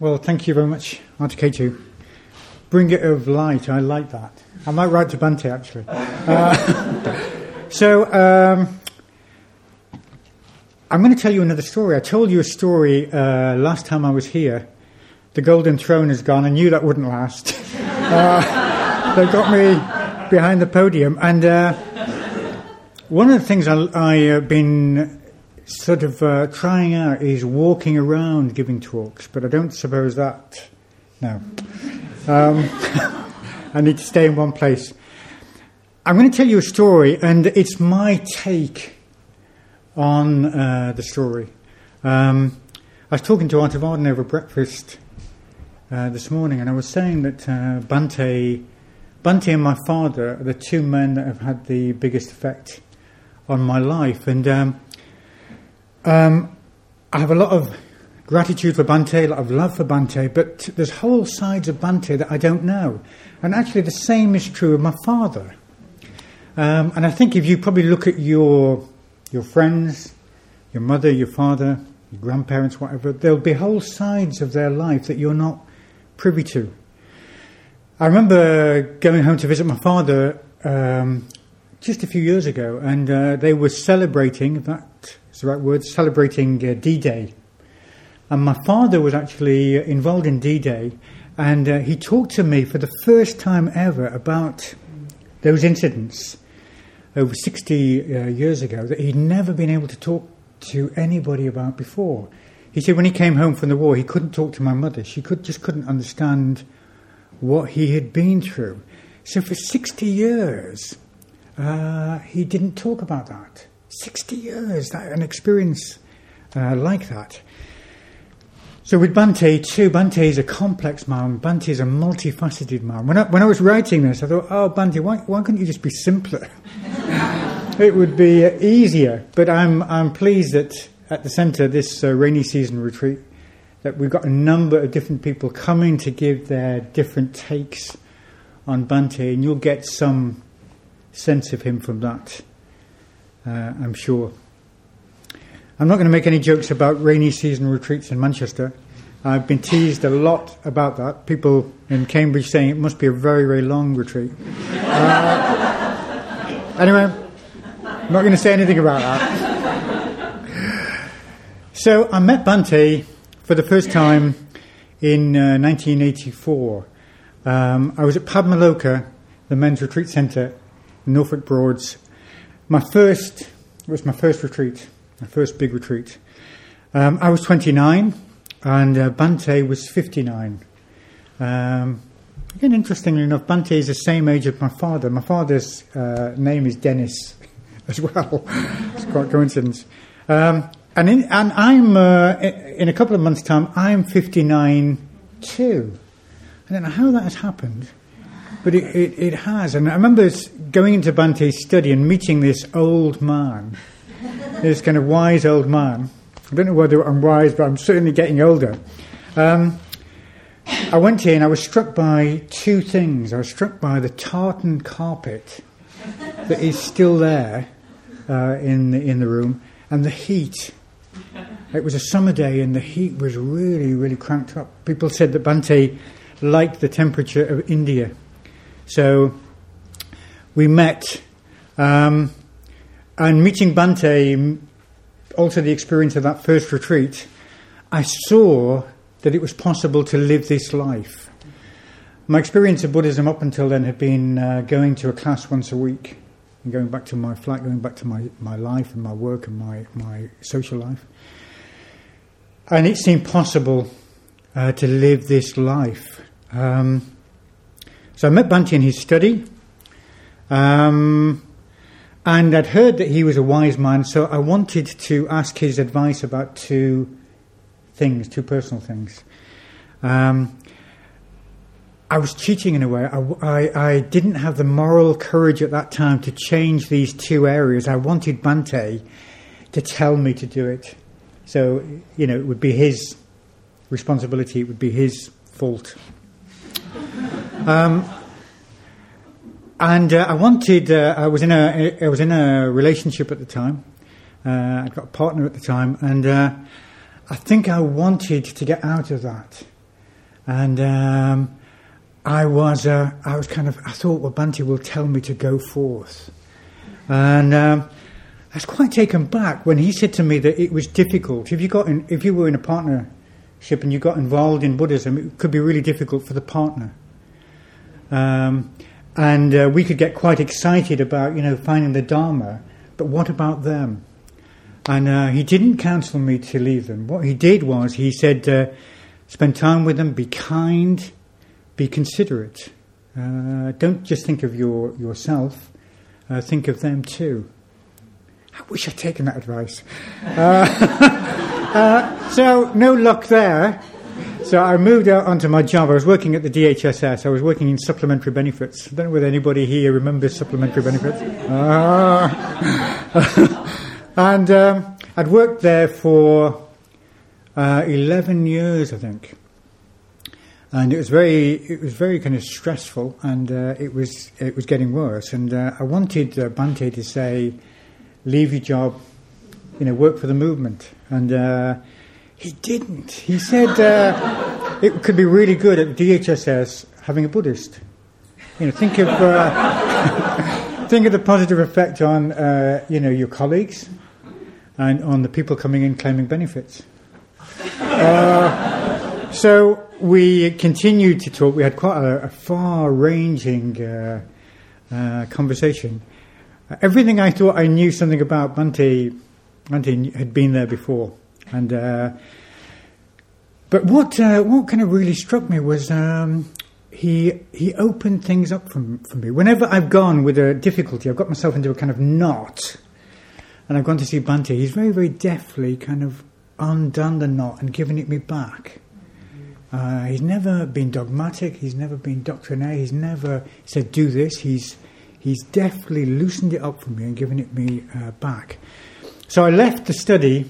Well, thank you very much, Auntie Katie. Bring it of light, I like that. I might write to Bhante actually. Uh, so, um, I'm going to tell you another story. I told you a story uh, last time I was here. The golden throne is gone. I knew that wouldn't last. uh, they got me behind the podium. And uh, one of the things I, I have been sort of uh, trying out is walking around giving talks, but I don't suppose that. No. Um, I need to stay in one place. I'm going to tell you a story, and it's my take on uh, the story. Um, I was talking to Auntie Varden over breakfast uh, this morning, and I was saying that uh, Bhante, Bhante and my father are the two men that have had the biggest effect on my life. And um, um, I have a lot of gratitude for Bhante, a lot of love for Bhante, but there's whole sides of Bhante that I don't know. And actually, the same is true of my father. Um, and I think if you probably look at your your friends, your mother, your father, your grandparents, whatever, there'll be whole sides of their life that you're not privy to. I remember going home to visit my father um, just a few years ago, and uh, they were celebrating, that the right word, celebrating uh, D Day. And my father was actually involved in D Day, and uh, he talked to me for the first time ever about those incidents over 60 uh, years ago that he'd never been able to talk to anybody about before. He said when he came home from the war, he couldn't talk to my mother. She could, just couldn't understand what he had been through. So for 60 years, uh, he didn't talk about that. 60 years, that, an experience uh, like that. So with Bhante too, Bhante is a complex man. Bhante is a multifaceted man. When I, when I was writing this, I thought, oh, Bhante, why, why couldn't you just be simpler? it would be easier. But I'm, I'm pleased that at the centre, this uh, rainy season retreat, that we've got a number of different people coming to give their different takes on Bhante, and you'll get some sense of him from that, uh, I'm sure. I'm not going to make any jokes about rainy season retreats in Manchester. I've been teased a lot about that. People in Cambridge saying it must be a very, very long retreat. Uh, anyway, I'm not going to say anything about that. So I met Bhante for the first time in uh, 1984. Um, I was at Padmaloka, the men's retreat centre Norfolk Broads. My first was my first retreat, my first big retreat. Um, I was 29, and uh, Bhante was 59. Um, again, interestingly enough, Bhante is the same age as my father. My father's uh, name is Dennis as well. it's quite a coincidence. Um, and, in, and I'm uh, in a couple of months' time. I'm 59 too. I don't know how that has happened. But it, it, it, has. And I remember going into Bhante's study and meeting this old man, this kind of wise old man. I don't know whether I'm wise, but I'm certainly getting older. Um, I went in, I was struck by two things. I was struck by the tartan carpet that is still there uh, in, the, in the room, and the heat. It was a summer day, and the heat was really, really cranked up. People said that Bhante liked the temperature of India. So we met, um, and meeting Bhante, also the experience of that first retreat, I saw that it was possible to live this life. My experience of Buddhism up until then had been uh, going to a class once a week and going back to my flat, going back to my, my life and my work and my, my social life. And it seemed possible uh, to live this life. Um, so I met Bhante in his study, um, and I'd heard that he was a wise man, so I wanted to ask his advice about two things, two personal things. Um, I was cheating in a way. I, I, I, didn't have the moral courage at that time to change these two areas. I wanted Bhante to tell me to do it. So, you know, it would be his responsibility, it would be his fault. Um, and uh, I wanted. Uh, I was in a. I was in a relationship at the time. Uh, I'd got a partner at the time, and uh, I think I wanted to get out of that. and um, I was uh, I was kind of I thought well Bhante will tell me to go forth, and um, I was quite taken back when he said to me that it was difficult if you got in, if you were in a partnership and you got involved in Buddhism it could be really difficult for the partner, um, and uh, we could get quite excited about you know finding the Dharma, but what about them? And uh, he didn't counsel me to leave them. What he did was he said, uh, spend time with them, be kind, be considerate. Uh, don't just think of your yourself, uh, think of them too. I wish I'd taken that advice. Uh, uh, so, no luck there. So I moved out onto my job. I was working at the DHSS. I was working in supplementary benefits. I don't know whether anybody here remembers supplementary benefits. And um, I'd worked there for uh, 11 years, I think. And it was very, it was very kind of stressful, and uh, it was, it was getting worse. And uh, I wanted uh, Bhante to say, "Leave your job, you know, work for the movement." And uh, he didn't. He said uh, it could be really good at DHSS having a Buddhist. You know, think of uh, think of the positive effect on uh, you know your colleagues, and on the people coming in claiming benefits. Uh, so we continued to talk. We had quite a, a far-ranging uh, conversation. everything I thought I knew something about Bhante, Bhante had been there before, and uh, but what uh, what kind of really struck me was. Um, he he opened things up for, for me. Whenever I've gone with a difficulty, I've got myself into a kind of knot and I've gone to see Bhante, he's very, very deftly kind of undone the knot and given it me back. Uh, he's never been dogmatic, he's never been doctrinaire, he's never said, do this. He's, he's deftly loosened it up for me and given it me uh, back. So I left the study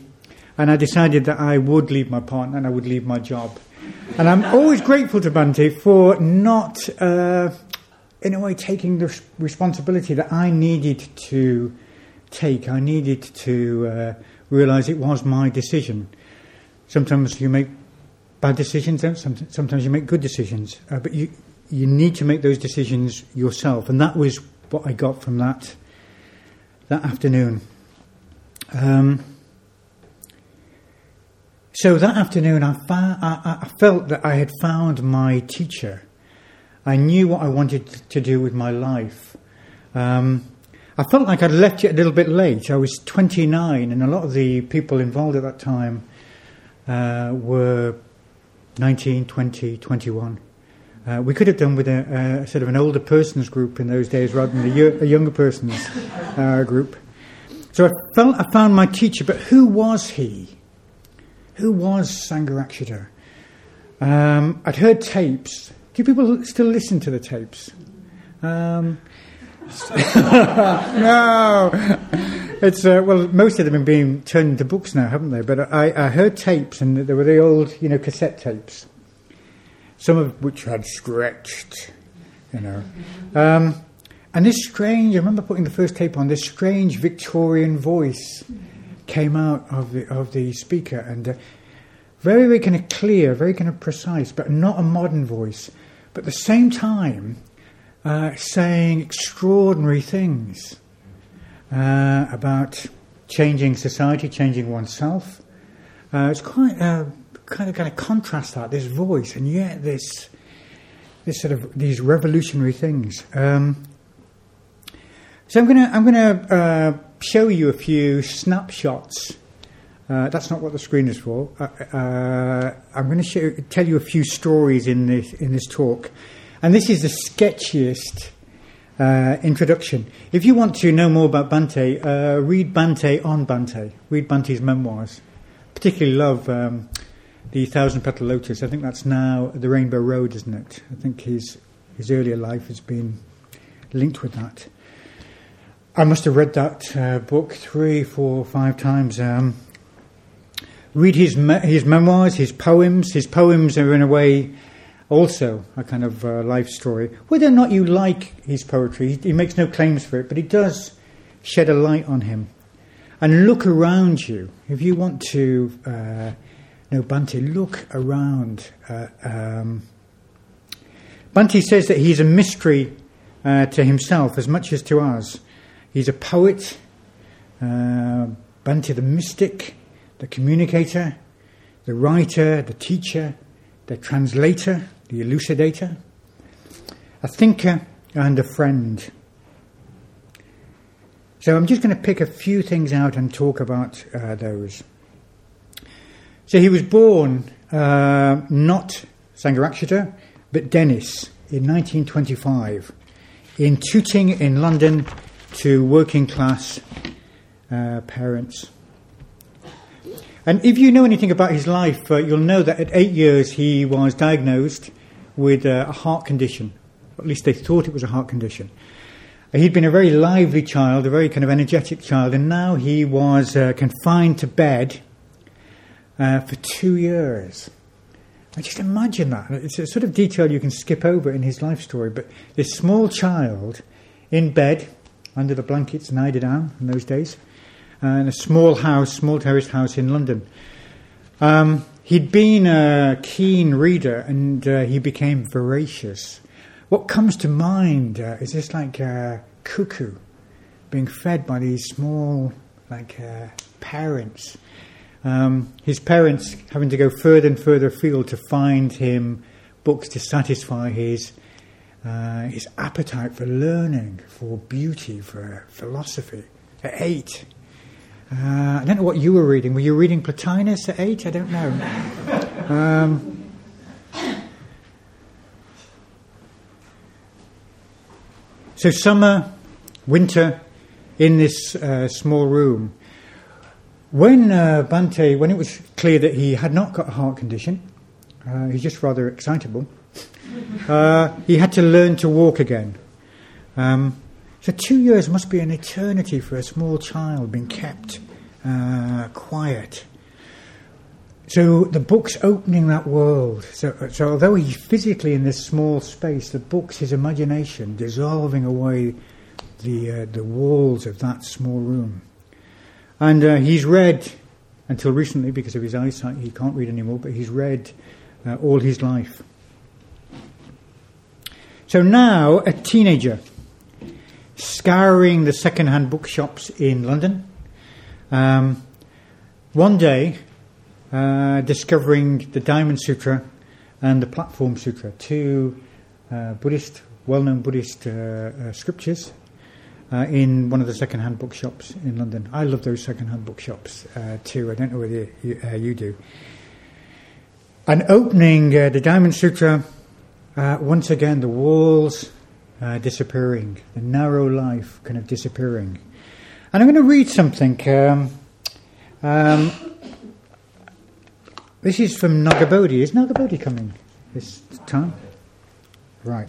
and I decided that I would leave my partner and I would leave my job. And I'm always grateful to Bhante for not, uh, in a way, taking the responsibility that I needed to take. I needed to uh, realize it was my decision. Sometimes you make bad decisions, sometimes you make good decisions, uh, but you you need to make those decisions yourself, and that was what I got from that that afternoon. Um, so that afternoon, I, fa- I, I, felt that I had found my teacher. I knew what I wanted to do with my life. Um, I felt like I'd left it a little bit late. I was 29, and a lot of the people involved at that time uh, were 19, 20, 21. Uh, we could have done with a, a, sort of an older persons group in those days rather than a, a younger persons uh, group. So I felt I found my teacher, but who was he? Who was Sangharakshita? Um, I'd heard tapes. Do people still listen to the tapes? Um, no, it's uh, well, most of them have been turned into books now, haven't they? But I, I heard tapes, and there were the old, you know, cassette tapes, some of which had stretched, you know. Um, and this strange, I remember putting the first tape on. This strange Victorian voice came out of the of the speaker, and uh, very, very kind of clear, very kind of precise, but not a modern voice. But at the same time, uh, saying extraordinary things uh, about changing society, changing oneself. Uh, it's quite a kind of kind of contrast that this voice and yet this this sort of these revolutionary things. Um, so I'm gonna I'm gonna uh, show you a few snapshots. Uh, that's not what the screen is for. Uh, uh, I'm going to tell you a few stories in this in this talk. And this is the sketchiest uh, introduction. If you want to know more about Bhante, uh, read Bhante on Bhante. Read Bhante's memoirs. Particularly love um, the Thousand Petal Lotus. I think that's now the Rainbow Road, isn't it? I think his his earlier life has been linked with that. I must have read that uh, book three, four, five times. Um, read his me- his memoirs, his poems. His poems are in a way also a kind of uh, life story. Whether or not you like his poetry, he, he, makes no claims for it, but he does shed a light on him. And look around you. If you want to uh, No, Bhante, look around. Uh, um, says that he's a mystery uh, to himself as much as to us. He's a poet, uh, Bhante the mystic, the communicator, the writer, the teacher, the translator, the elucidator, a thinker, and a friend. So I'm just going to pick a few things out and talk about uh, those. So he was born uh, not Sangharakshita, but Dennis in 1925 in Tooting in London to working class uh, parents. And if you know anything about his life, uh, you'll know that at eight years he was diagnosed with uh, a heart condition. At least they thought it was a heart condition. He'd been a very lively child, a very kind of energetic child, and now he was uh, confined to bed uh, for two years. I just imagine that. It's a sort of detail you can skip over in his life story, but this small child in bed under the blankets in Eiderdown in those days, uh, in a small house, small terraced house in London. Um, he'd been a keen reader and uh, he became voracious. What comes to mind uh, is this like a cuckoo being fed by these small, like uh, parents um, his parents having to go further and further afield to find him books to satisfy his uh, his appetite for learning, for beauty, for philosophy. At eight, uh, I don't know what you were reading. Were you reading Plotinus at eight? I don't know. Um, so summer, winter, in this uh, small room. When uh, Bhante, when it was clear that he had not got a heart condition, uh, he's just rather excitable, uh, he had to learn to walk again. Um, so two years must be an eternity for a small child being kept uh, quiet. So the book's opening that world. So, so although he's physically in this small space, the book's his imagination dissolving away the uh, the walls of that small room. And uh, he's read, until recently, because of his eyesight, he can't read anymore, but he's read uh, all his life. So now, a teenager, scouring the second-hand bookshops in London, um, one day, uh, discovering the Diamond Sutra and the Platform Sutra, two uh, Buddhist, well-known Buddhist uh, uh, scriptures uh, in one of the second-hand bookshops in London. I love those second-hand bookshops uh, too. I don't know whether you, you do. And opening the Diamond Sutra, uh, once again the walls uh, disappearing, the narrow life kind of disappearing. And I'm going to read something. Um, um, this is from Nagabodhi. Is Nagabodhi coming this time? Right.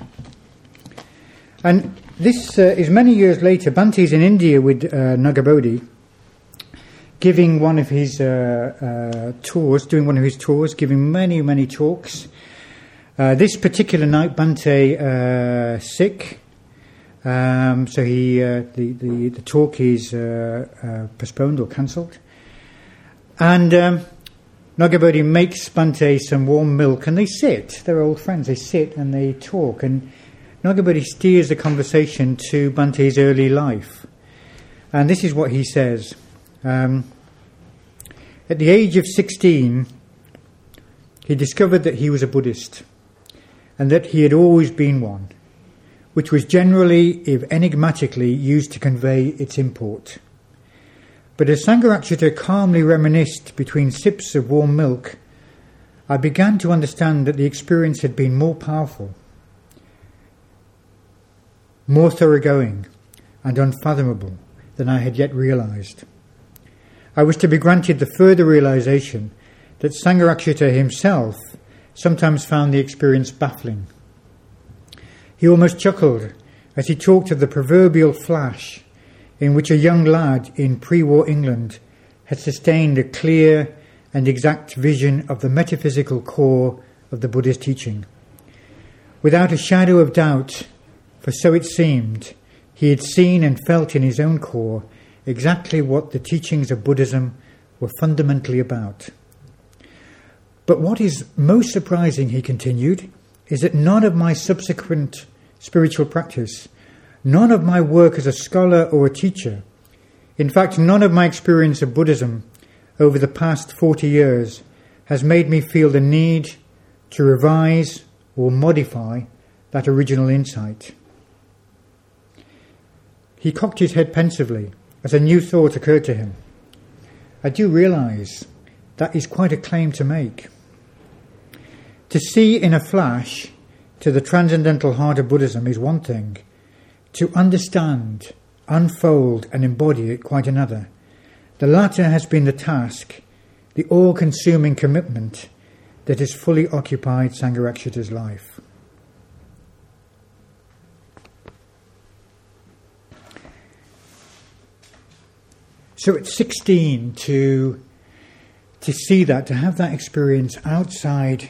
And this uh, is many years later. Bhante is in India with uh, Nagabodhi, giving one of his uh, uh, tours, doing one of his tours, giving many, many talks. Uh, this particular night, Bhante uh, sick, um, so he the, the, the talk is postponed or cancelled, and. Um, Nagabodhi makes Bhante some warm milk and they sit. They're old friends. They sit and they talk. And Nagabodhi steers the conversation to Bhante's early life. And this is what he says. Um, at the age of 16, he discovered that he was a Buddhist and that he had always been one, which was generally, if enigmatically, used to convey its import. But as Sangharakshita calmly reminisced between sips of warm milk, I began to understand that the experience had been more powerful more thoroughgoing and unfathomable than I had yet realized. I was to be granted the further realization that Sangharakshita himself sometimes found the experience baffling. He almost chuckled as he talked of the proverbial flash in which a young lad in pre war England had sustained a clear and exact vision of the metaphysical core of the Buddhist teaching. Without a shadow of doubt, for so it seemed he had seen and felt in his own core exactly what the teachings of Buddhism were fundamentally about. But what is most surprising, he continued, is that none of my subsequent spiritual practice, none of my work as a scholar or a teacher, in fact, none of my experience of Buddhism over the past 40 years has made me feel the need to revise or modify that original insight. He cocked his head pensively as a new thought occurred to him. I do realize that is quite a claim to make. To see in a flash to the transcendental heart of Buddhism is one thing. To understand, unfold, and embody it quite another. The latter has been the task, the all consuming commitment that has fully occupied Sangharakshita's life. So at 16, to, to see that, to have that experience outside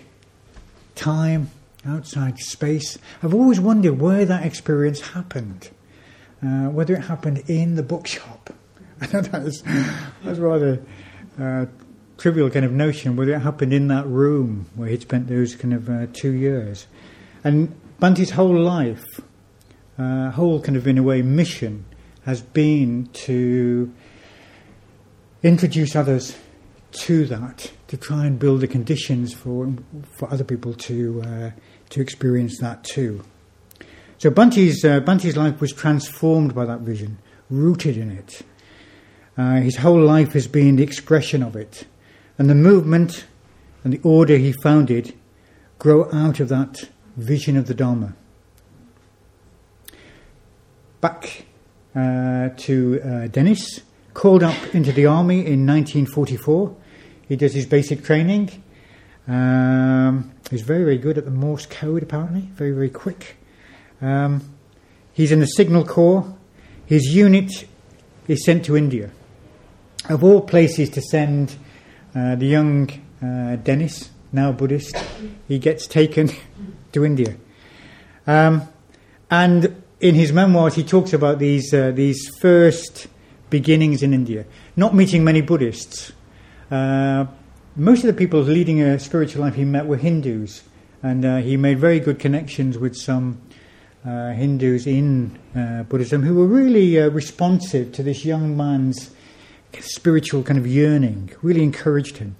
time, outside space, I've always wondered where that experience happened. Uh, whether it happened in the bookshop. I know that's, that's rather uh, trivial kind of notion, whether it happened in that room where he'd spent those kind of uh, two years. And Bhante's whole life, uh, whole kind of in a way mission, has been to introduce others to that, to try and build the conditions for for other people to uh, to experience that too. So Bhante's, uh, Bhante's life was transformed by that vision, rooted in it. Uh, his whole life has been the expression of it. And the movement and the order he founded grow out of that vision of the Dharma. Back uh, to uh, Dennis, called up into the army in 1944. He does his basic training. Um, he's very, very good at the Morse code, apparently, very, very quick. Um, he's in the Signal Corps. His unit is sent to India. Of all places to send uh, the young uh, Dennis, now Buddhist, he gets taken to India. Um, and in his memoirs, he talks about these, uh, these first beginnings in India, not meeting many Buddhists. Uh, most of the people leading a spiritual life he met were Hindus, and uh, he made very good connections with some uh, Hindus in uh, Buddhism who were really uh, responsive to this young man's spiritual kind of yearning, really encouraged him.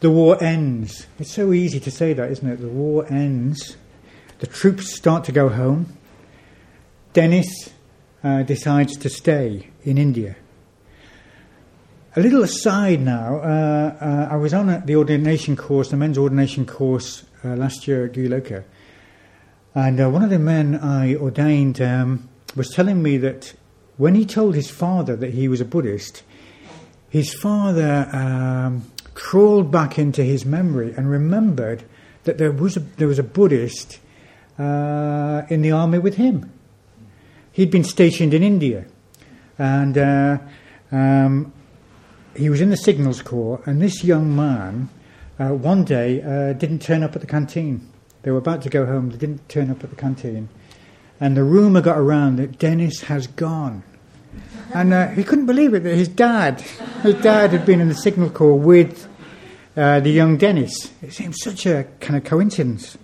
The war ends. It's so easy to say that, isn't it? The war ends. The troops start to go home. Dennis decides to stay in India. A little aside now, uh, uh, I was on the ordination course, the men's ordination course last year at Guhyaloka. And uh, one of the men I ordained um, was telling me that when he told his father that he was a Buddhist, his father um, crawled back into his memory and remembered that there was a, there was a Buddhist uh, in the army with him. He'd been stationed in India, and uh, um, he was in the Signals Corps. And this young man, uh, one day, uh, didn't turn up at the canteen. They were about to go home. They didn't turn up at the canteen. And the rumour got around that Dennis has gone. And uh, he couldn't believe it that his dad, his dad had been in the Signal Corps with uh, the young Dennis. It seemed such a kind of coincidence.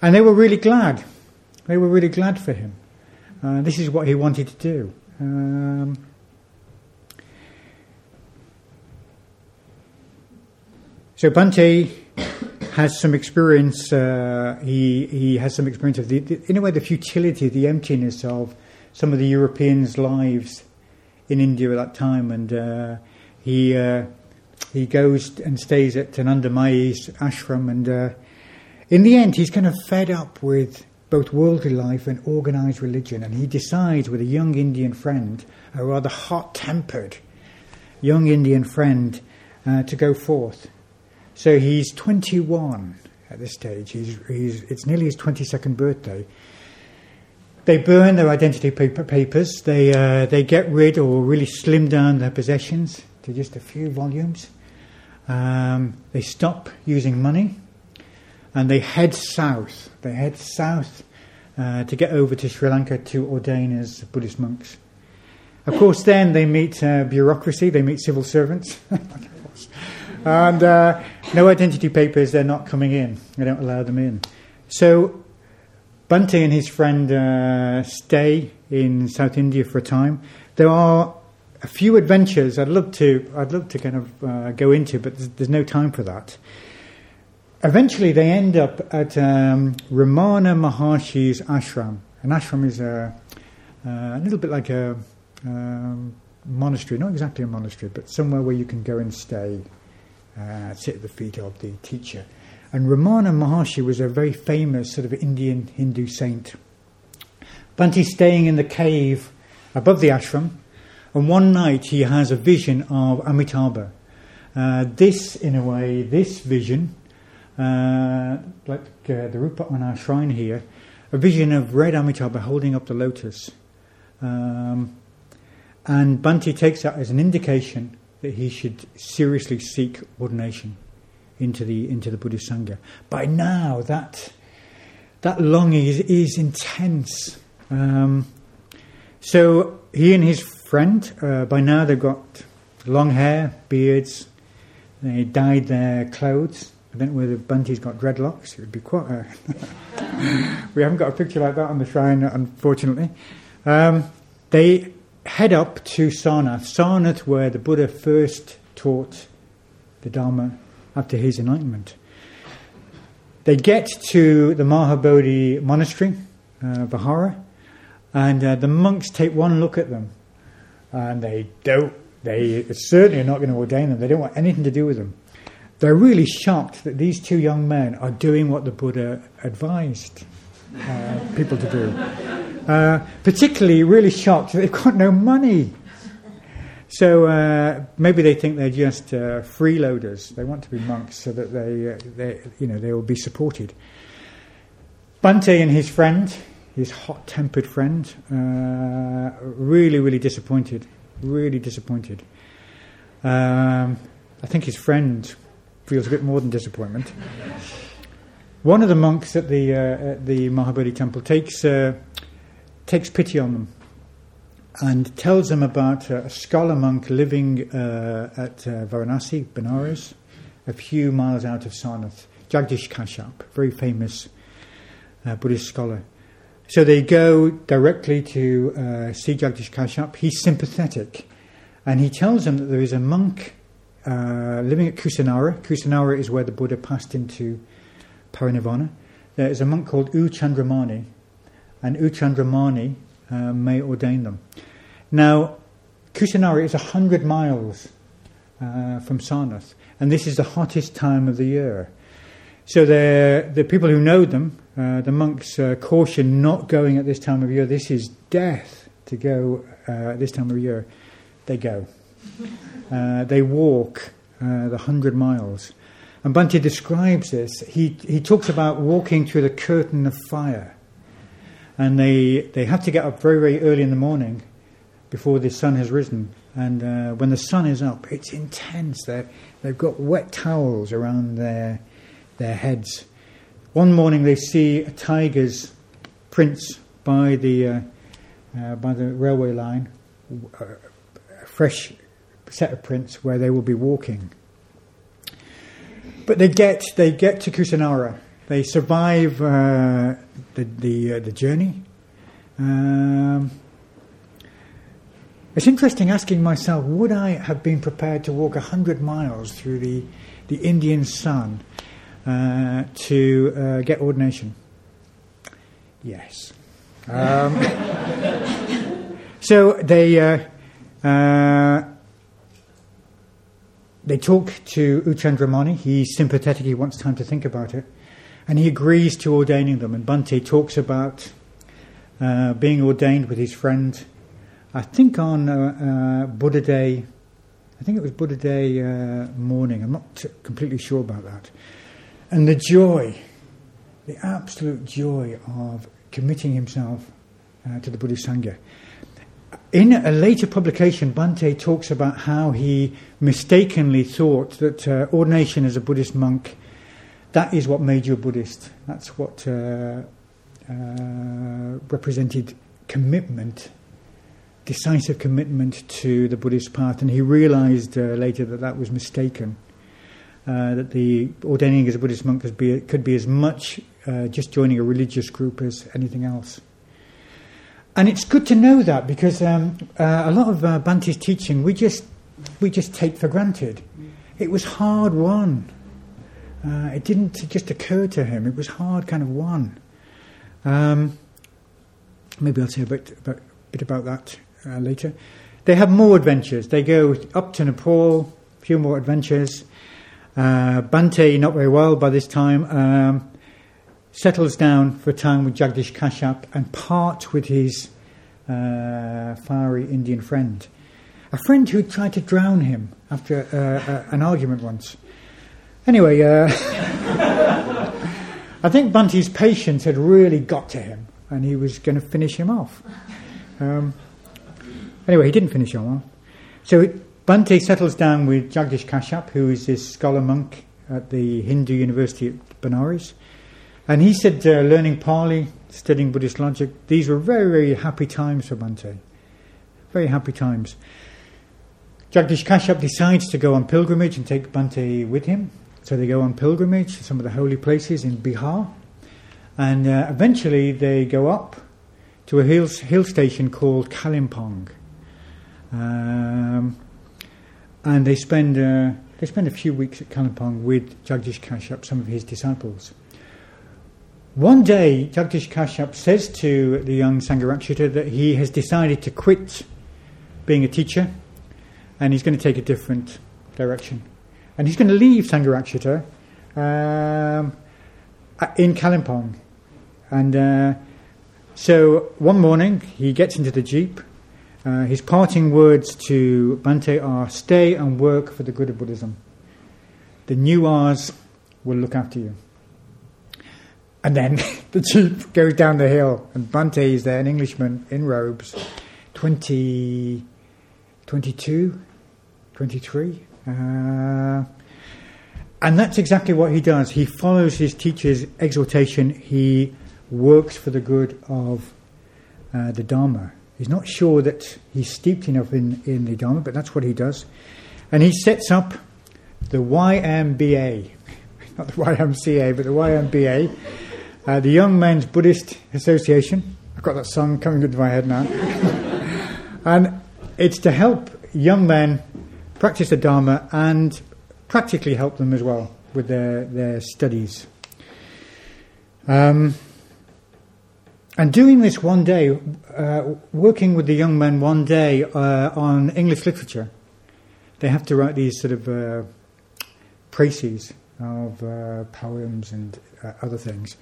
And they were really glad. They were really glad for him. Uh, this is what he wanted to do. Um, so Bhante has some experience. Uh, he he has some experience of the, the, in a way the futility, the emptiness of some of the Europeans' lives in India at that time, and uh, he uh, he goes and stays at Ananda Mayi's ashram, and uh, in the end, he's kind of fed up with both worldly life and organized religion, and he decides with a young Indian friend, a rather hot-tempered young Indian friend, uh, to go forth so he's 21 at this stage. He's, he's, it's nearly his 22nd birthday. They burn their identity paper papers. They, uh, they get rid or really slim down their possessions to just a few volumes. Um, they stop using money and they head south. They head south uh, to get over to Sri Lanka to ordain as Buddhist monks. Of course, then they meet uh, bureaucracy, they meet civil servants. and uh, no identity papers, they're not coming in. They don't allow them in. So Bhante and his friend uh, stay in South India for a time. There are a few adventures I'd love to I'd love to kind of uh, go into, but there's, there's, no time for that. Eventually, they end up at um, Ramana Maharshi's ashram. An ashram is a, a little bit like a um, monastery, not exactly a monastery, but somewhere where you can go and stay, uh, sit at the feet of the teacher. And Ramana Maharshi was a very famous sort of Indian Hindu saint. Bhante's staying in the cave above the ashram, and one night he has a vision of Amitabha. Uh, this, in a way, this vision, uh, like uh, the Rupa on our shrine here, a vision of red Amitabha holding up the lotus. Um, and Bhante takes that as an indication that he should seriously seek ordination into the into the Buddhist Sangha. By now, that that longing is, is intense. Um, so he and his friend, uh, by now they've got long hair, beards. They dyed their clothes. I don't know whether Bhante's got dreadlocks. It would be quite. A we haven't got a picture like that on the shrine, unfortunately. Um, they head up to Sarnath. Sarnath, where the Buddha first taught the Dharma after his enlightenment. They get to the Mahabodhi monastery, uh, Vihara, and uh, the monks take one look at them, and they don't. They certainly are not going to ordain them. They don't want anything to do with them. They're really shocked that these two young men are doing what the Buddha advised uh, people to do. Uh, particularly, really shocked that they've got no money. So uh, maybe they think they're just uh, freeloaders. They want to be monks so that they, uh, they, you know, they will be supported. Bhante and his friend, his hot-tempered friend, uh, really, really disappointed. Really disappointed. Um, I think his friend feels a bit more than disappointment. One of the monks at the uh, at the Mahabodhi temple takes takes pity on them and tells them about a scholar monk living uh, at uh, Varanasi, Benares, a few miles out of Sarnath, Jagdish Kashyap, very famous uh, Buddhist scholar. So they go directly to uh, see Jagdish Kashyap. He's sympathetic, and he tells them that there is a monk uh, living at Kusinara. Kusinara is where the Buddha passed into parinirvana. There is a monk called U Chandramani, and U Chandramani uh, may ordain them. Now, Kusinara is 100 miles uh, from Sarnath, and this is the hottest time of the year. So the people who know them, uh, the monks uh, caution not going at this time of year. This is death to go uh, this time of year. They go. Uh, they walk uh, the hundred miles. And Bhante describes this. He, he talks about walking through the curtain of fire and they, they have to get up very, very early in the morning before the sun has risen. And uh, when the sun is up, it's intense. they they've got wet towels around their, their heads. One morning they see a tiger's prints by the, uh, uh, by the railway line, a fresh set of prints where they will be walking. But they get, they get to Kusinara they survive uh, the the, uh, the journey. Um, it's interesting asking myself, would I have been prepared to walk hundred miles through the the Indian sun uh, to uh, get ordination? Yes. Um, so they. Uh, uh, they talk to U Chandramani. He's sympathetic. He wants time to think about it and he agrees to ordaining them. And Bhante talks about uh, being ordained with his friend, I think on uh, uh, Buddha Day, I think it was Buddha Day uh, morning, I'm not t- completely sure about that. And the joy, the absolute joy of committing himself uh, to the Buddhist Sangha. In a later publication, Bhante talks about how he mistakenly thought that uh, ordination as a Buddhist monk that is what made you a Buddhist. That's what uh, uh, represented commitment, decisive commitment to the Buddhist path. And he realized uh, later that that was mistaken. uh, that the ordaining as a Buddhist monk could be, could be as much uh, just joining a religious group as anything else. And it's good to know that because um, uh, a lot of uh, Bhante's teaching we just we just take for granted. It was hard won. Uh, it didn't just occur to him. It was hard kind of won. Um, maybe I'll say a bit, a bit about that uh, later. They have more adventures. They go up to Nepal, a few more adventures. Uh, Bhante, not very well by this time, um, settles down for a time with Jagdish Kashyap and parts with his uh, fiery Indian friend. A friend who tried to drown him after uh, an argument once. Anyway, uh, I think Bhante's patience had really got to him and he was going to finish him off. Um, anyway, he didn't finish him off. So Bhante settles down with Jagdish Kashyap, who is this scholar monk at the Hindu University at Benares. And he said, uh, learning Pali, studying Buddhist logic, these were very, very happy times for Bhante. Very happy times. Jagdish Kashyap decides to go on pilgrimage and take Bhante with him. So they go on pilgrimage to some of the holy places in Bihar. And uh, eventually they go up to a hill, hill station called Kalimpong. Um, and they spend, uh, they spend a few weeks at Kalimpong with Jagdish Kashyap, some of his disciples. One day, Jagdish Kashyap says to the young Sangharakshita that he has decided to quit being a teacher and he's going to take a different direction. And he's going to leave Sangharakshita um, in Kalimpong. And uh, so one morning he gets into the jeep. Uh, his parting words to Bhante are stay and work for the good of Buddhism. The Newars will look after you. And then the jeep goes down the hill, and Bhante is there, an Englishman in robes, 20, 22, 23. Uh, and that's exactly what he does. He follows his teacher's exhortation, he works for the good of uh, the Dharma. He's not sure that he's steeped enough in, in the Dharma, but that's what he does. And he sets up the YMBA, not the YMCA, but the YMBA uh, the Young Men's Buddhist Association. I've got that song coming into my head now. and it's to help young men practice the Dharma and practically help them as well with their, their studies. Um, and doing this one day, uh, working with the young men one day uh, on English literature, they have to write these sort of uh, précis of uh, poems and uh, other things.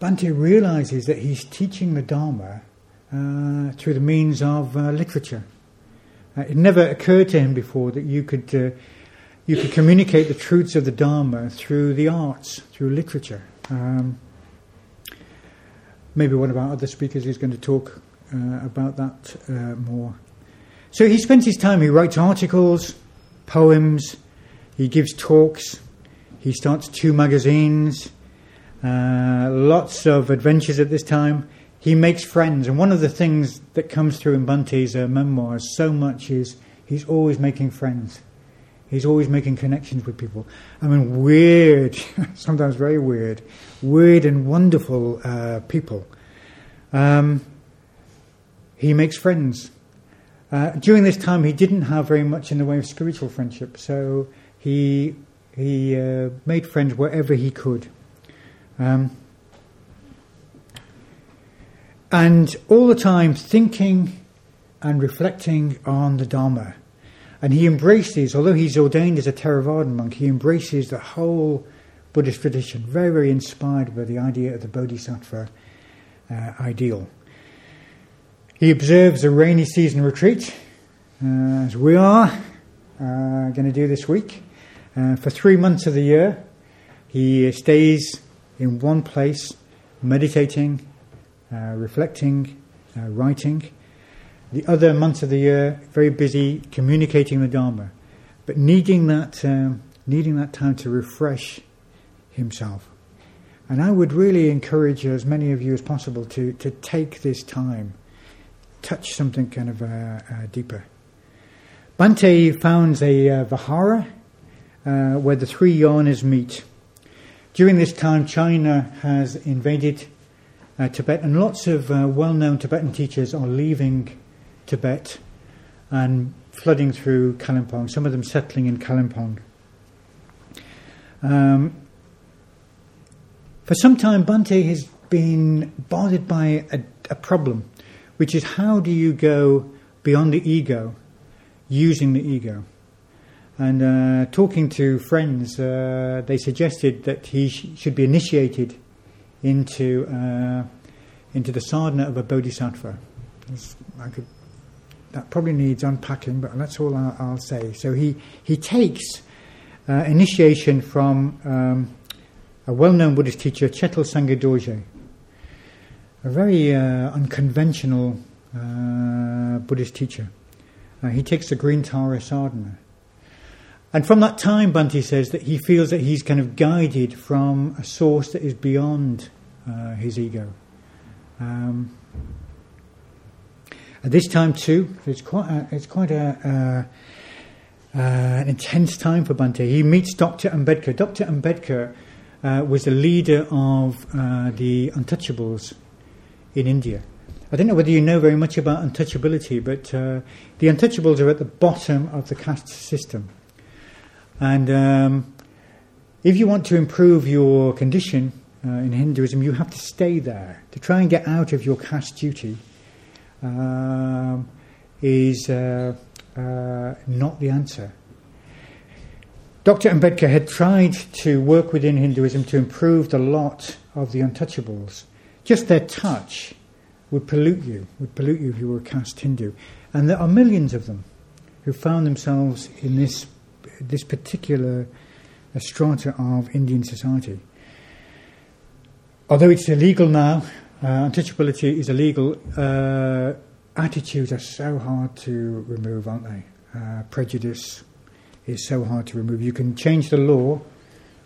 Bhante realizes that he's teaching the Dharma uh, through the means of literature. Uh, it never occurred to him before that you could, uh, you could communicate the truths of the Dharma through the arts, through literature. Um, maybe one of our other speakers is going to talk uh, about that uh, more. So he spends his time, he writes articles, poems, he gives talks, he starts two magazines. Uh, lots of adventures at this time. He makes friends, and one of the things that comes through in Bhante's uh, memoirs so much is he's always making friends. He's always making connections with people. I mean, weird, sometimes very weird, weird and wonderful uh, people. Um, he makes friends. Uh, during this time, he didn't have very much in the way of spiritual friendship, so he he uh, made friends wherever he could. Um, and all the time thinking and reflecting on the Dharma. And he embraces, although he's ordained as a Theravadan monk, he embraces the whole Buddhist tradition, very, very inspired by the idea of the Bodhisattva uh, ideal. He observes a rainy season retreat, uh, as we are uh, going to do this week. Uh, for three months of the year, he stays in one place, meditating, reflecting, uh, writing. The other months of the year, very busy communicating the Dharma, but needing that, um, needing that time to refresh himself. And I would really encourage as many of you as possible to, to take this time, touch something kind of uh, uh, deeper. Bhante founds a uh, vihara uh, where the three yanas meet. During this time, China has invaded uh, Tibet, and lots of uh, well known Tibetan teachers are leaving Tibet and flooding through Kalimpong, some of them settling in Kalimpong. Um, for some time, Bhante has been bothered by a, a problem, which is how do you go beyond the ego using the ego? And uh, talking to friends, uh, they suggested that he sh- should be initiated into uh, into the sadhana of a bodhisattva. Could, that probably needs unpacking, but that's all I'll, I'll say. So he he takes uh, initiation from um, a well-known Buddhist teacher, Chatral Sangye Dorje, a very uh, unconventional uh, Buddhist teacher. Uh, he takes the Green Tara sadhana. And from that time, Bhante says that he feels that he's kind of guided from a source that is beyond uh, his ego. Um, at this time, too, it's quite a, it's quite a, uh, an intense time for Bhante. He meets Dr. Ambedkar. Dr. Ambedkar uh, was the leader of uh, the untouchables in India. I don't know whether you know very much about untouchability, but uh, the untouchables are at the bottom of the caste system. And um, if you want to improve your condition uh, in Hinduism, you have to stay there. To try and get out of your caste duty um, is uh, uh, not the answer. Dr. Ambedkar had tried to work within Hinduism to improve the lot of the untouchables. Just their touch would pollute you, would pollute you if you were a caste Hindu. And there are millions of them who found themselves in this this particular uh, strata of Indian society. Although it's illegal now, uh, untouchability is illegal, uh, attitudes are so hard to remove, aren't they? Uh, prejudice is so hard to remove. You can change the law,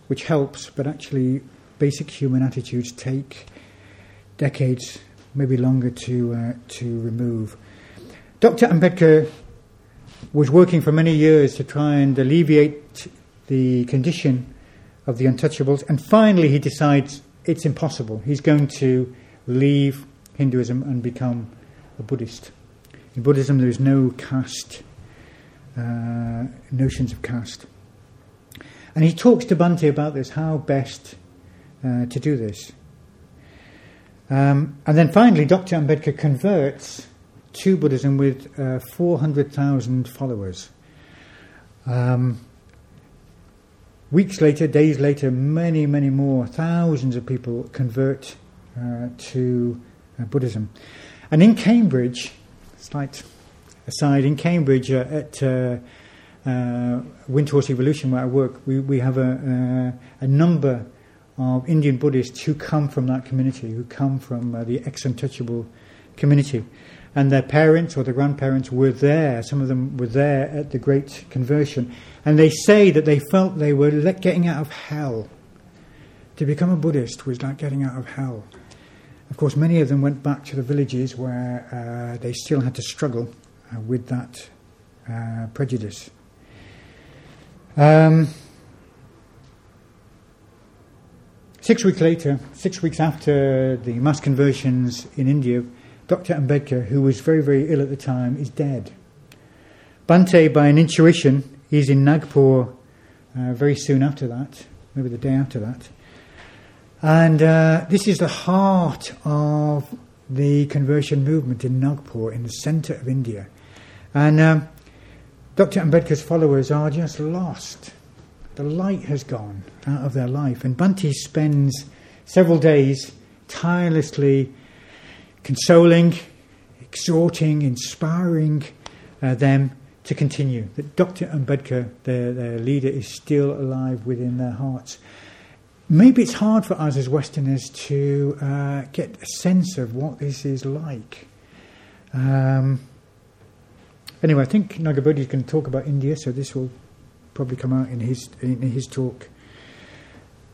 which helps, but actually, basic human attitudes take decades, maybe longer, to, uh, to remove. Dr. Ambedkar was working for many years to try and alleviate the condition of the untouchables, and finally he decides it's impossible. He's going to leave Hinduism and become a Buddhist. In Buddhism, there is no caste, uh, notions of caste. And he talks to Bhante about this, how best uh, to do this. Um, and then finally, Dr. Ambedkar converts to Buddhism with uh, 400,000 followers. Um, weeks later, days later, many, many more, thousands of people convert uh, to uh, Buddhism. And in Cambridge, slight aside, in Cambridge uh, at uh, uh, Windhorse Evolution, where I work, we, we have a, a number of Indian Buddhists who come from that community, who come from the ex untouchable community and their parents or their grandparents were there. Some of them were there at the Great Conversion. And they say that they felt they were getting out of hell. To become a Buddhist was like getting out of hell. Of course, many of them went back to the villages where uh, they still had to struggle uh, with that uh, prejudice. Um, six weeks later, six weeks after the mass conversions in India, Dr. Ambedkar, who was very, very ill at the time, is dead. Bhante, by an intuition, is in Nagpur uh, very soon after that, maybe the day after that. And uh, this is the heart of the conversion movement in Nagpur, in the centre of India. And um, Dr. Ambedkar's followers are just lost. The light has gone out of their life. And Bhante spends several days tirelessly consoling, exhorting, inspiring uh, them to continue. That Dr. Ambedkar, their, their leader, is still alive within their hearts. Maybe it's hard for us as Westerners to uh, get a sense of what this is like. Um, anyway, I think Nagabodhi is going to talk about India, so this will probably come out in his in his talk.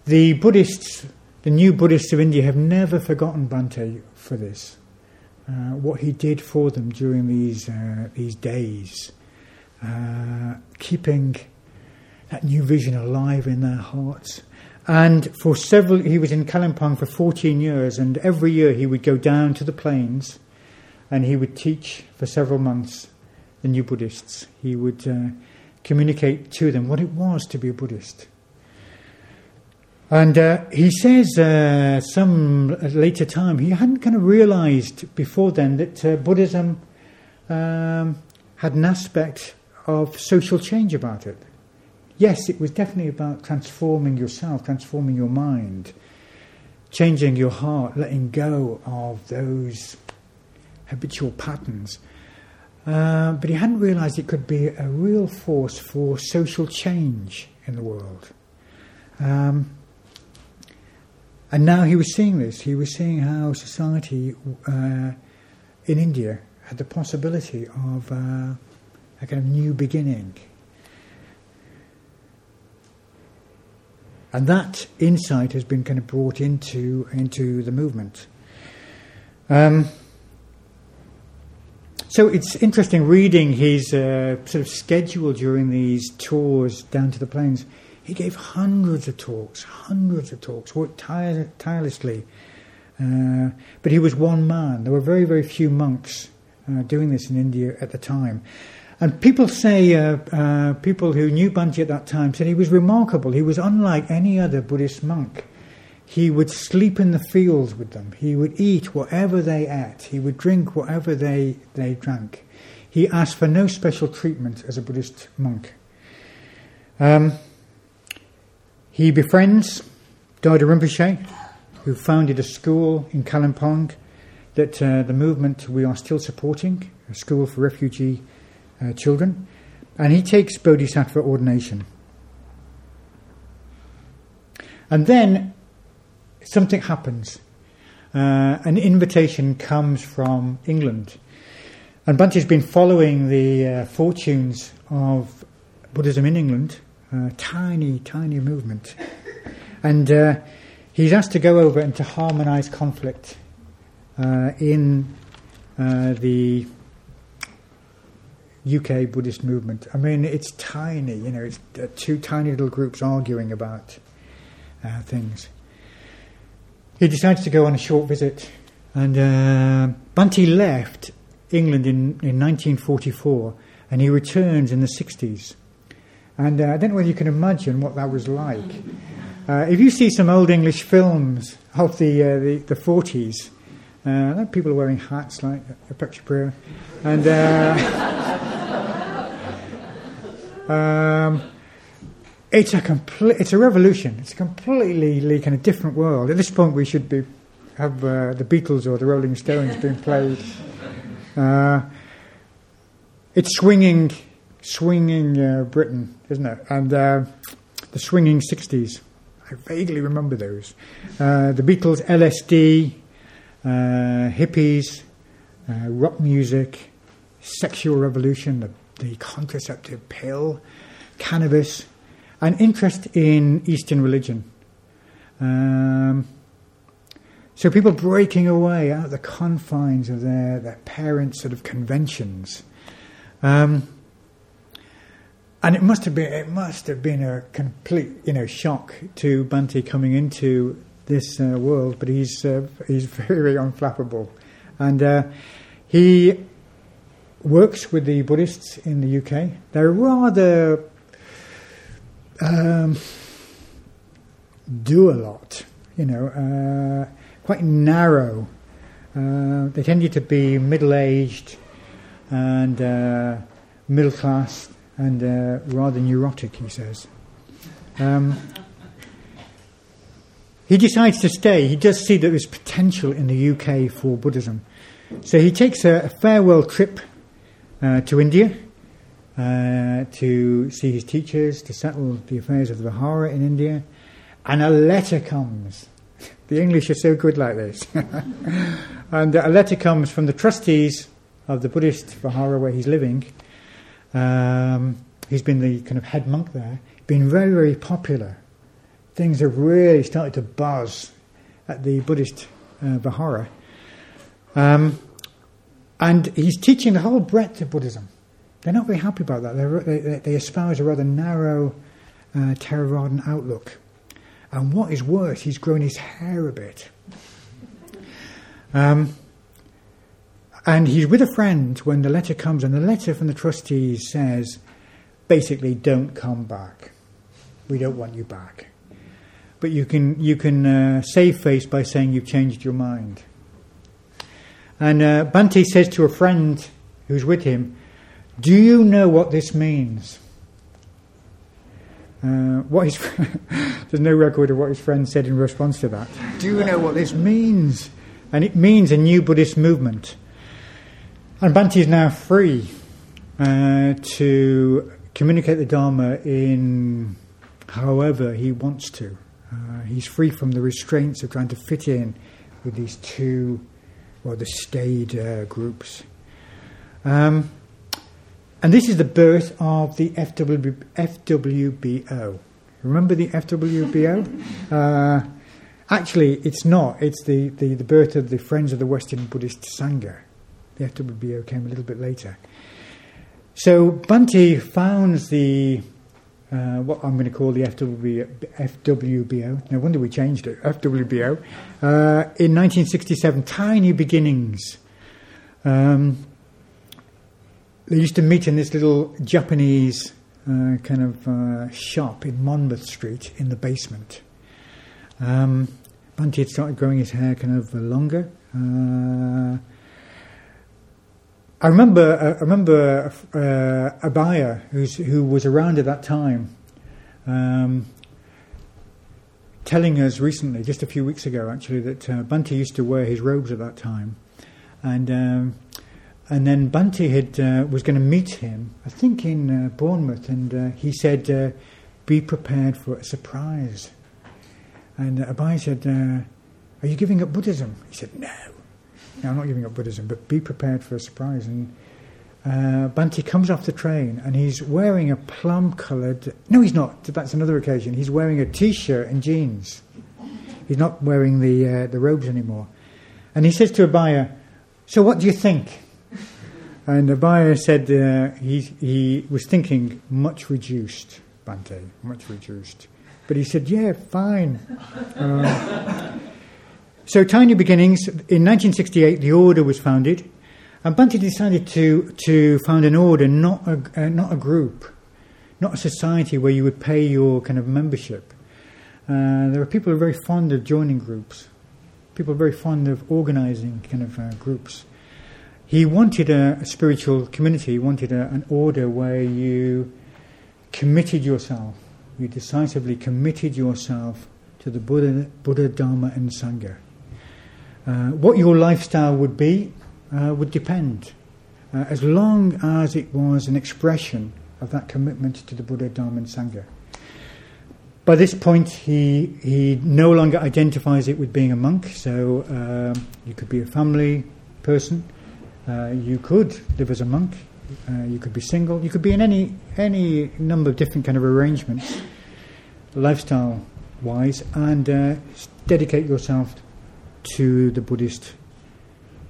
The Buddhists, the new Buddhists of India, have never forgotten Bhante for this. Uh, what he did for them during these uh, these days, uh, keeping that new vision alive in their hearts. And for several, he was in Kalimpong for 14 years, and every year he would go down to the plains and he would teach for several months the new Buddhists. He would uh, communicate to them what it was to be a Buddhist. And uh, he says uh, some later time he hadn't kind of realized before then that uh, Buddhism um, had an aspect of social change about it. Yes, it was definitely about transforming yourself, transforming your mind, changing your heart, letting go of those habitual patterns. Uh, but he hadn't realized it could be a real force for social change in the world. Um, and now he was seeing this. He was seeing how society uh, in India had the possibility of uh, a kind of new beginning. And that insight has been kind of brought into, into the movement. Um, so it's interesting reading his uh, sort of schedule during these tours down to the plains. He gave hundreds of talks, hundreds of talks, worked tire- tirelessly. Uh, but he was one man. There were very, very few monks uh, doing this in India at the time. And people say, uh, uh, people who knew Bhante at that time said he was remarkable. He was unlike any other Buddhist monk. He would sleep in the fields with them. He would eat whatever they ate. He would drink whatever they, they drank. He asked for no special treatment as a Buddhist monk. Um, he befriends Dhardo Rinpoche, who founded a school in Kalimpong that uh, the movement we are still supporting, a school for refugee uh, children, and he takes Bodhisattva ordination. And then something happens. Uh, an invitation comes from England. And Bhante's been following the uh, fortunes of Buddhism in England, tiny, tiny movement. And uh, he's asked to go over and to harmonize conflict uh, in uh, the UK Buddhist movement. I mean, it's tiny, you know, it's uh, two tiny little groups arguing about uh, things. He decides to go on a short visit, and uh, Bhante left England in, in 1944, and he returns in the 60s. And uh, I don't know whether you can imagine what that was like. Uh, if you see some old English films of the, uh, the, the 40s, uh, people are wearing hats like Apex and um, it's a complete, it's a revolution. It's a completely kind of different world. At this point, we should be have uh, the Beatles or the Rolling Stones being played. Uh, it's swinging, swinging uh, Britain, isn't it? And uh, the swinging '60s. I vaguely remember those. Uh, the Beatles, LSD, uh, hippies, rock music, sexual revolution, the, the contraceptive pill, cannabis an interest in Eastern religion. Um, so people breaking away out of the confines of their, their parents' sort of conventions. Um, and it must have been it must have been a complete you know shock to Bhante coming into this uh, world, but he's uh, he's very unflappable, and uh, he works with the Buddhists in the UK. They're rather um, do a lot, you know, uh, quite narrow. Uh, they tended to be middle aged and uh, middle class and uh, rather neurotic, he says. Um, he decides to stay. He does see that there's potential in the UK for Buddhism. So he takes a, a farewell trip uh, to India uh, to see his teachers, to settle the affairs of the Vihara in India, and a letter comes. The English are so good like this. and a letter comes from the trustees of the Buddhist Vihara where he's living. Um, he's been the kind of head monk there, been very, very popular. Things have really started to buzz at the Buddhist uh, Vihara. Um, and he's teaching the whole breadth of Buddhism. They're not very happy about that. They, they, they espouse a rather narrow uh, Theravadan outlook. And what is worse, he's grown his hair a bit. Um, and he's with a friend when the letter comes, and the letter from the trustees says, basically, don't come back. We don't want you back. But you can, you can uh, save face by saying you've changed your mind. And uh, Bhante says to a friend who's with him, Do you know what this means? Uh, what his there's no record of what his friend said in response to that. Do you know what this means? And it means a new Buddhist movement. And Bhante is now free uh, to communicate the Dharma in however he wants to. Uh, he's free from the restraints of trying to fit in with these two, well, the staid uh, groups. Um, and this is the birth of the FW, FWBO. Remember the FWBO? uh, actually, it's not. It's the, the, the birth of the Friends of the Western Buddhist Sangha. The FWBO came a little bit later. So Bhante founds the uh, what I'm going to call the FWBO. FWBO. No wonder we changed it. FWBO uh, in 1967. Tiny beginnings. Um, they used to meet in this little Japanese uh, kind of uh, shop in Monmouth Street in the basement. Um, Bhante had started growing his hair kind of longer. I remember, uh, I remember uh, Abhaya, who was around at that time, um, telling us recently, just a few weeks ago actually, that uh, Bhante used to wear his robes at that time. And um, and then Bhante had, uh, was going to meet him, I think in uh, Bournemouth, and uh, he said, Be prepared for a surprise. And Abhaya said, Are you giving up Buddhism? He said, No. No, I'm not giving up Buddhism, but be prepared for a surprise. And uh, comes off the train and he's wearing a plum coloured. No, he's not. That's another occasion. He's wearing a t shirt and jeans. He's not wearing the, the robes anymore. And he says to Abhaya, So what do you think? And Abhaya said uh, he, he was thinking much reduced, Bhante, much reduced. But he said, yeah, fine. Um, so, Tiny Beginnings, in 1968, the order was founded. And Bhante decided to, to found an order, not a, uh, not a group, not a society where you would pay your kind of membership. Uh, there are people who are very fond of joining groups. People are very fond of organizing kind of uh, groups. He wanted a, a spiritual community, he wanted a, an order where you committed yourself, you decisively committed yourself to the Buddha, Buddha Dharma, and Sangha. Uh, what your lifestyle would be uh, would depend, uh, as long as it was an expression of that commitment to the Buddha Dharma and Sangha. By this point, he, he no longer identifies it with being a monk, so um, you could be a family person, uh, you could live as a monk. Uh, you could be single. You could be in any any number of different kind of arrangements, lifestyle wise, and dedicate yourself to the Buddhist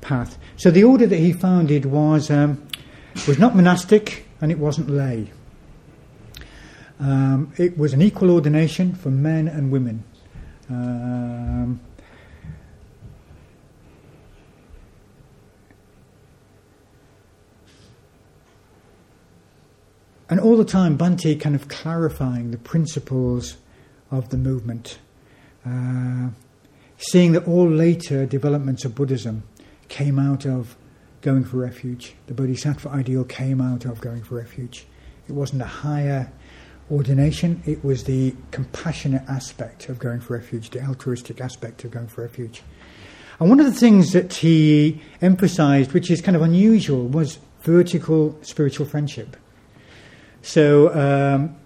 path. So the order that he founded was um, was not monastic and it wasn't lay. Um, it was an equal ordination for men and women. Um, And all the time, Bhante kind of clarifying the principles of the movement, uh, seeing that all later developments of Buddhism came out of going for refuge. The Bodhisattva ideal came out of going for refuge. It wasn't a higher ordination, it was the compassionate aspect of going for refuge, the altruistic aspect of going for refuge. And one of the things that he emphasized, which is kind of unusual, was vertical spiritual friendship. So um,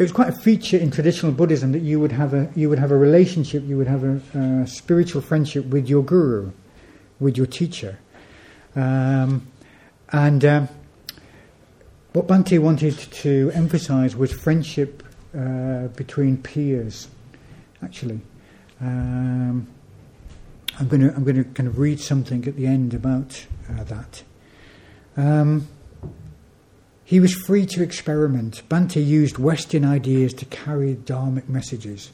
it was quite a feature in traditional Buddhism that you would have a you would have a relationship, you would have a, a spiritual friendship with your guru, with your teacher, um, and um, what Bhante wanted to emphasize was friendship uh, between peers. Actually, um, I'm going to I'm going to kind of read something at the end about uh, that. He was free to experiment. Bhante used Western ideas to carry Dharmic messages.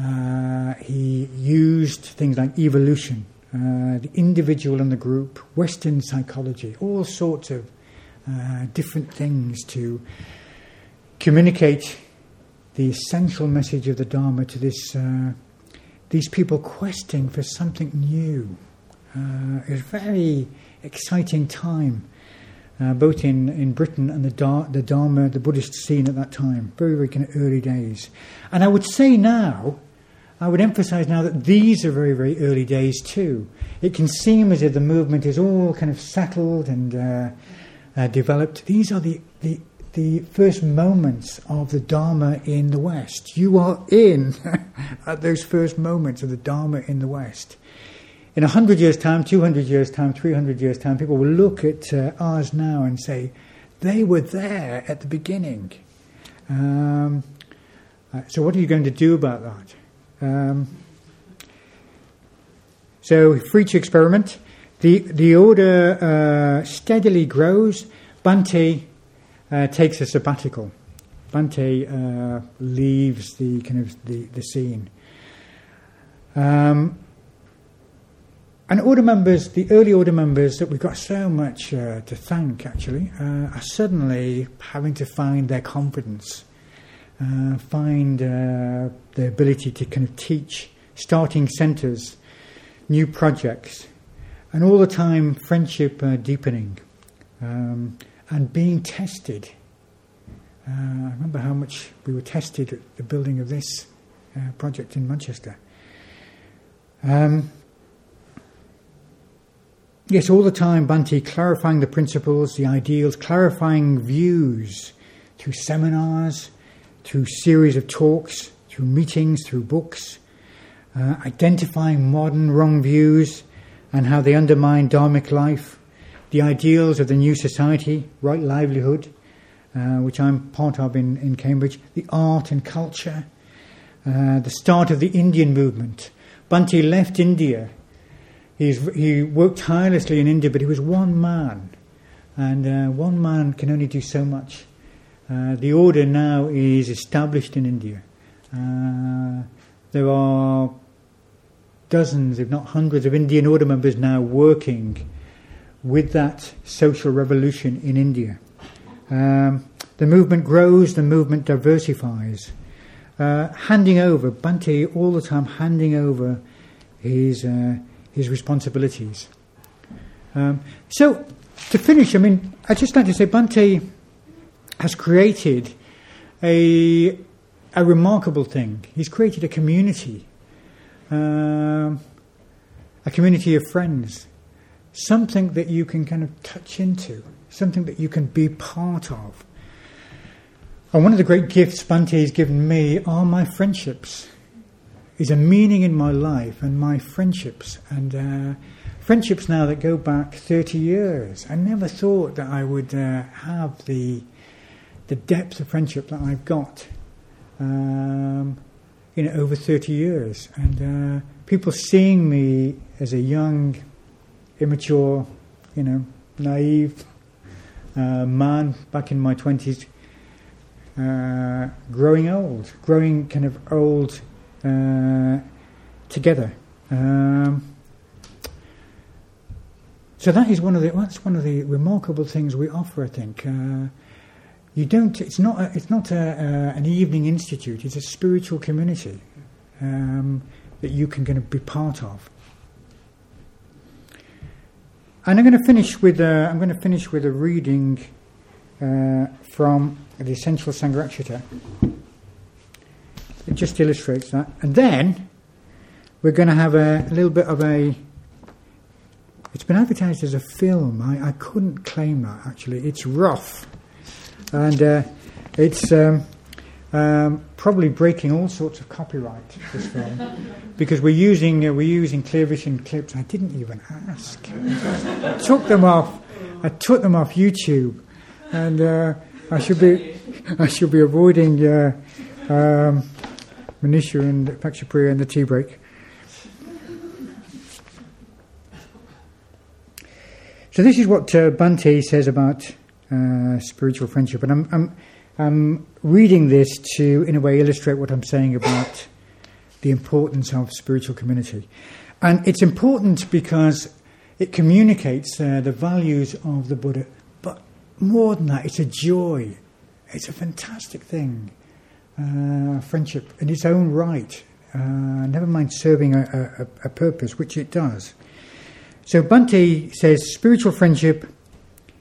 Uh, he used things like evolution, uh, the individual and the group, Western psychology, all sorts of uh, different things to communicate the essential message of the Dharma to this, uh, these people questing for something new. Uh, it was a very exciting time uh, both in, in Britain and the, the Dharma, the Buddhist scene at that time, very, very kind of early days. And I would say now, I would emphasize now that these are very, very early days too. It can seem as if the movement is all kind of settled and uh, uh, developed. These are the, the, the first moments of the Dharma in the West. You are in at those first moments of the Dharma in the West in 100 years' time, 200 years' time, 300 years' time, people will look at uh, ours now and say, they were there at the beginning. Um, uh, so, what are you going to do about that? Um, so, free to experiment. The, the order uh, steadily grows. Bhante uh, takes a sabbatical. Bhante uh, leaves the kind of the, the scene. Um, and order members, the early order members that we've got so much uh, to thank actually, uh, are suddenly having to find their confidence, uh, find uh, the ability to kind of teach, starting centres, new projects, and all the time friendship uh, deepening um, and being tested. Uh, I remember how much we were tested at the building of this project in Manchester. Um, Yes, all the time, Bhante clarifying the principles, the ideals, clarifying views through seminars, through series of talks, through meetings, through books, uh, identifying modern wrong views and how they undermine dharmic life, the ideals of the new society, right livelihood, uh, which I'm part of in, in Cambridge, the art and culture, uh, the start of the Indian movement. Bhante left India He's, he worked tirelessly in India, but he was one man, and uh, one man can only do so much. Uh, the order now is established in India. Uh, there are dozens, if not hundreds, of Indian order members now working with that social revolution in India. Um, the movement grows, the movement diversifies. Uh, handing over, Bhante all the time handing over his uh, his responsibilities. Um, so, to finish, I mean, I'd just like to say Bhante has created a, a remarkable thing. He's created a community, um, a community of friends, something that you can kind of touch into, something that you can be part of. And one of the great gifts Bhante has given me are my friendships is a meaning in my life and my friendships and uh, friendships now that go back 30 years. I never thought that I would uh, have the the depth of friendship that I've got um, in over 30 years, and uh, people seeing me as a young, immature, you know, naive uh, man back in my 20s. Uh, growing old, growing kind of old uh, together. Um, so that is one of the that's one of the remarkable things we offer. I think uh, you don't. It's not. A, it's not a, uh, an evening institute. It's a spiritual community um, that you can going to be part of. And I'm going to finish with. A, I'm going to finish with a reading uh, from the Essential Sangharakshita. It just illustrates that. And then we're going to have a, a little bit of a. It's been advertised as a film. I, I couldn't claim that actually. It's rough, and uh, it's um, um, probably breaking all sorts of copyright. This film, because we're using uh, we're using clear vision clips. I didn't even ask. I took them off. I took them off YouTube, and uh, I should be I should be avoiding. Uh, um, Manisha and Pakshapriya and the tea break. So this is what uh, Bhante says about uh, spiritual friendship. And I'm, I'm, I'm reading this to, in a way, illustrate what I'm saying about the importance of spiritual community. And it's important because it communicates uh, the values of the Buddha. But more than that, it's a joy. It's a fantastic thing. Uh, friendship in its own right. Uh, never mind serving a, a, a, purpose, which it does. So Bhante says spiritual friendship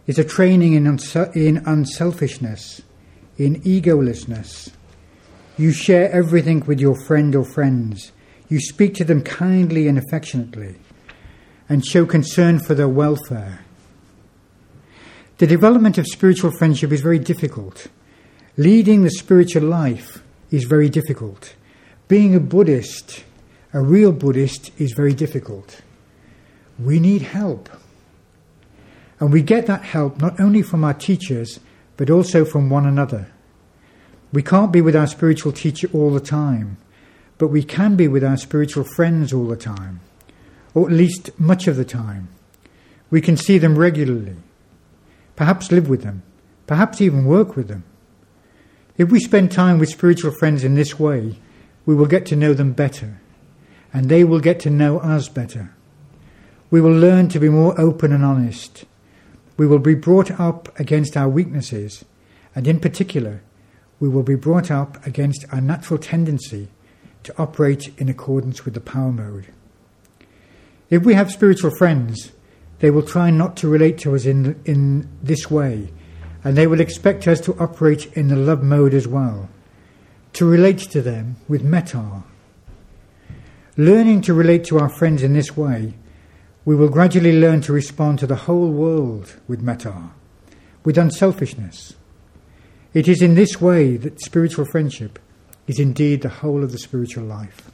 is a training in, in unselfishness, in egolessness. You share everything with your friend or friends. You speak to them kindly and affectionately and show concern for their welfare. The development of spiritual friendship is very difficult. Leading the spiritual life is very difficult. Being a Buddhist, a real Buddhist, is very difficult. We need help. And we get that help not only from our teachers, but also from one another. We can't be with our spiritual teacher all the time, but we can be with our spiritual friends all the time or at least much of the time. We can see them regularly, perhaps live with them, perhaps even work with them. If we spend time with spiritual friends in this way, we will get to know them better, and they will get to know us better. We will learn to be more open and honest. We will be brought up against our weaknesses, and in particular, we will be brought up against our natural tendency to operate in accordance with the power mode. If we have spiritual friends, they will try not to relate to us in, in this way, and they will expect us to operate in the love mode as well, to relate to them with metta. Learning to relate to our friends in this way, we will gradually learn to respond to the whole world with metta, with unselfishness. It is in this way that spiritual friendship is indeed the whole of the spiritual life.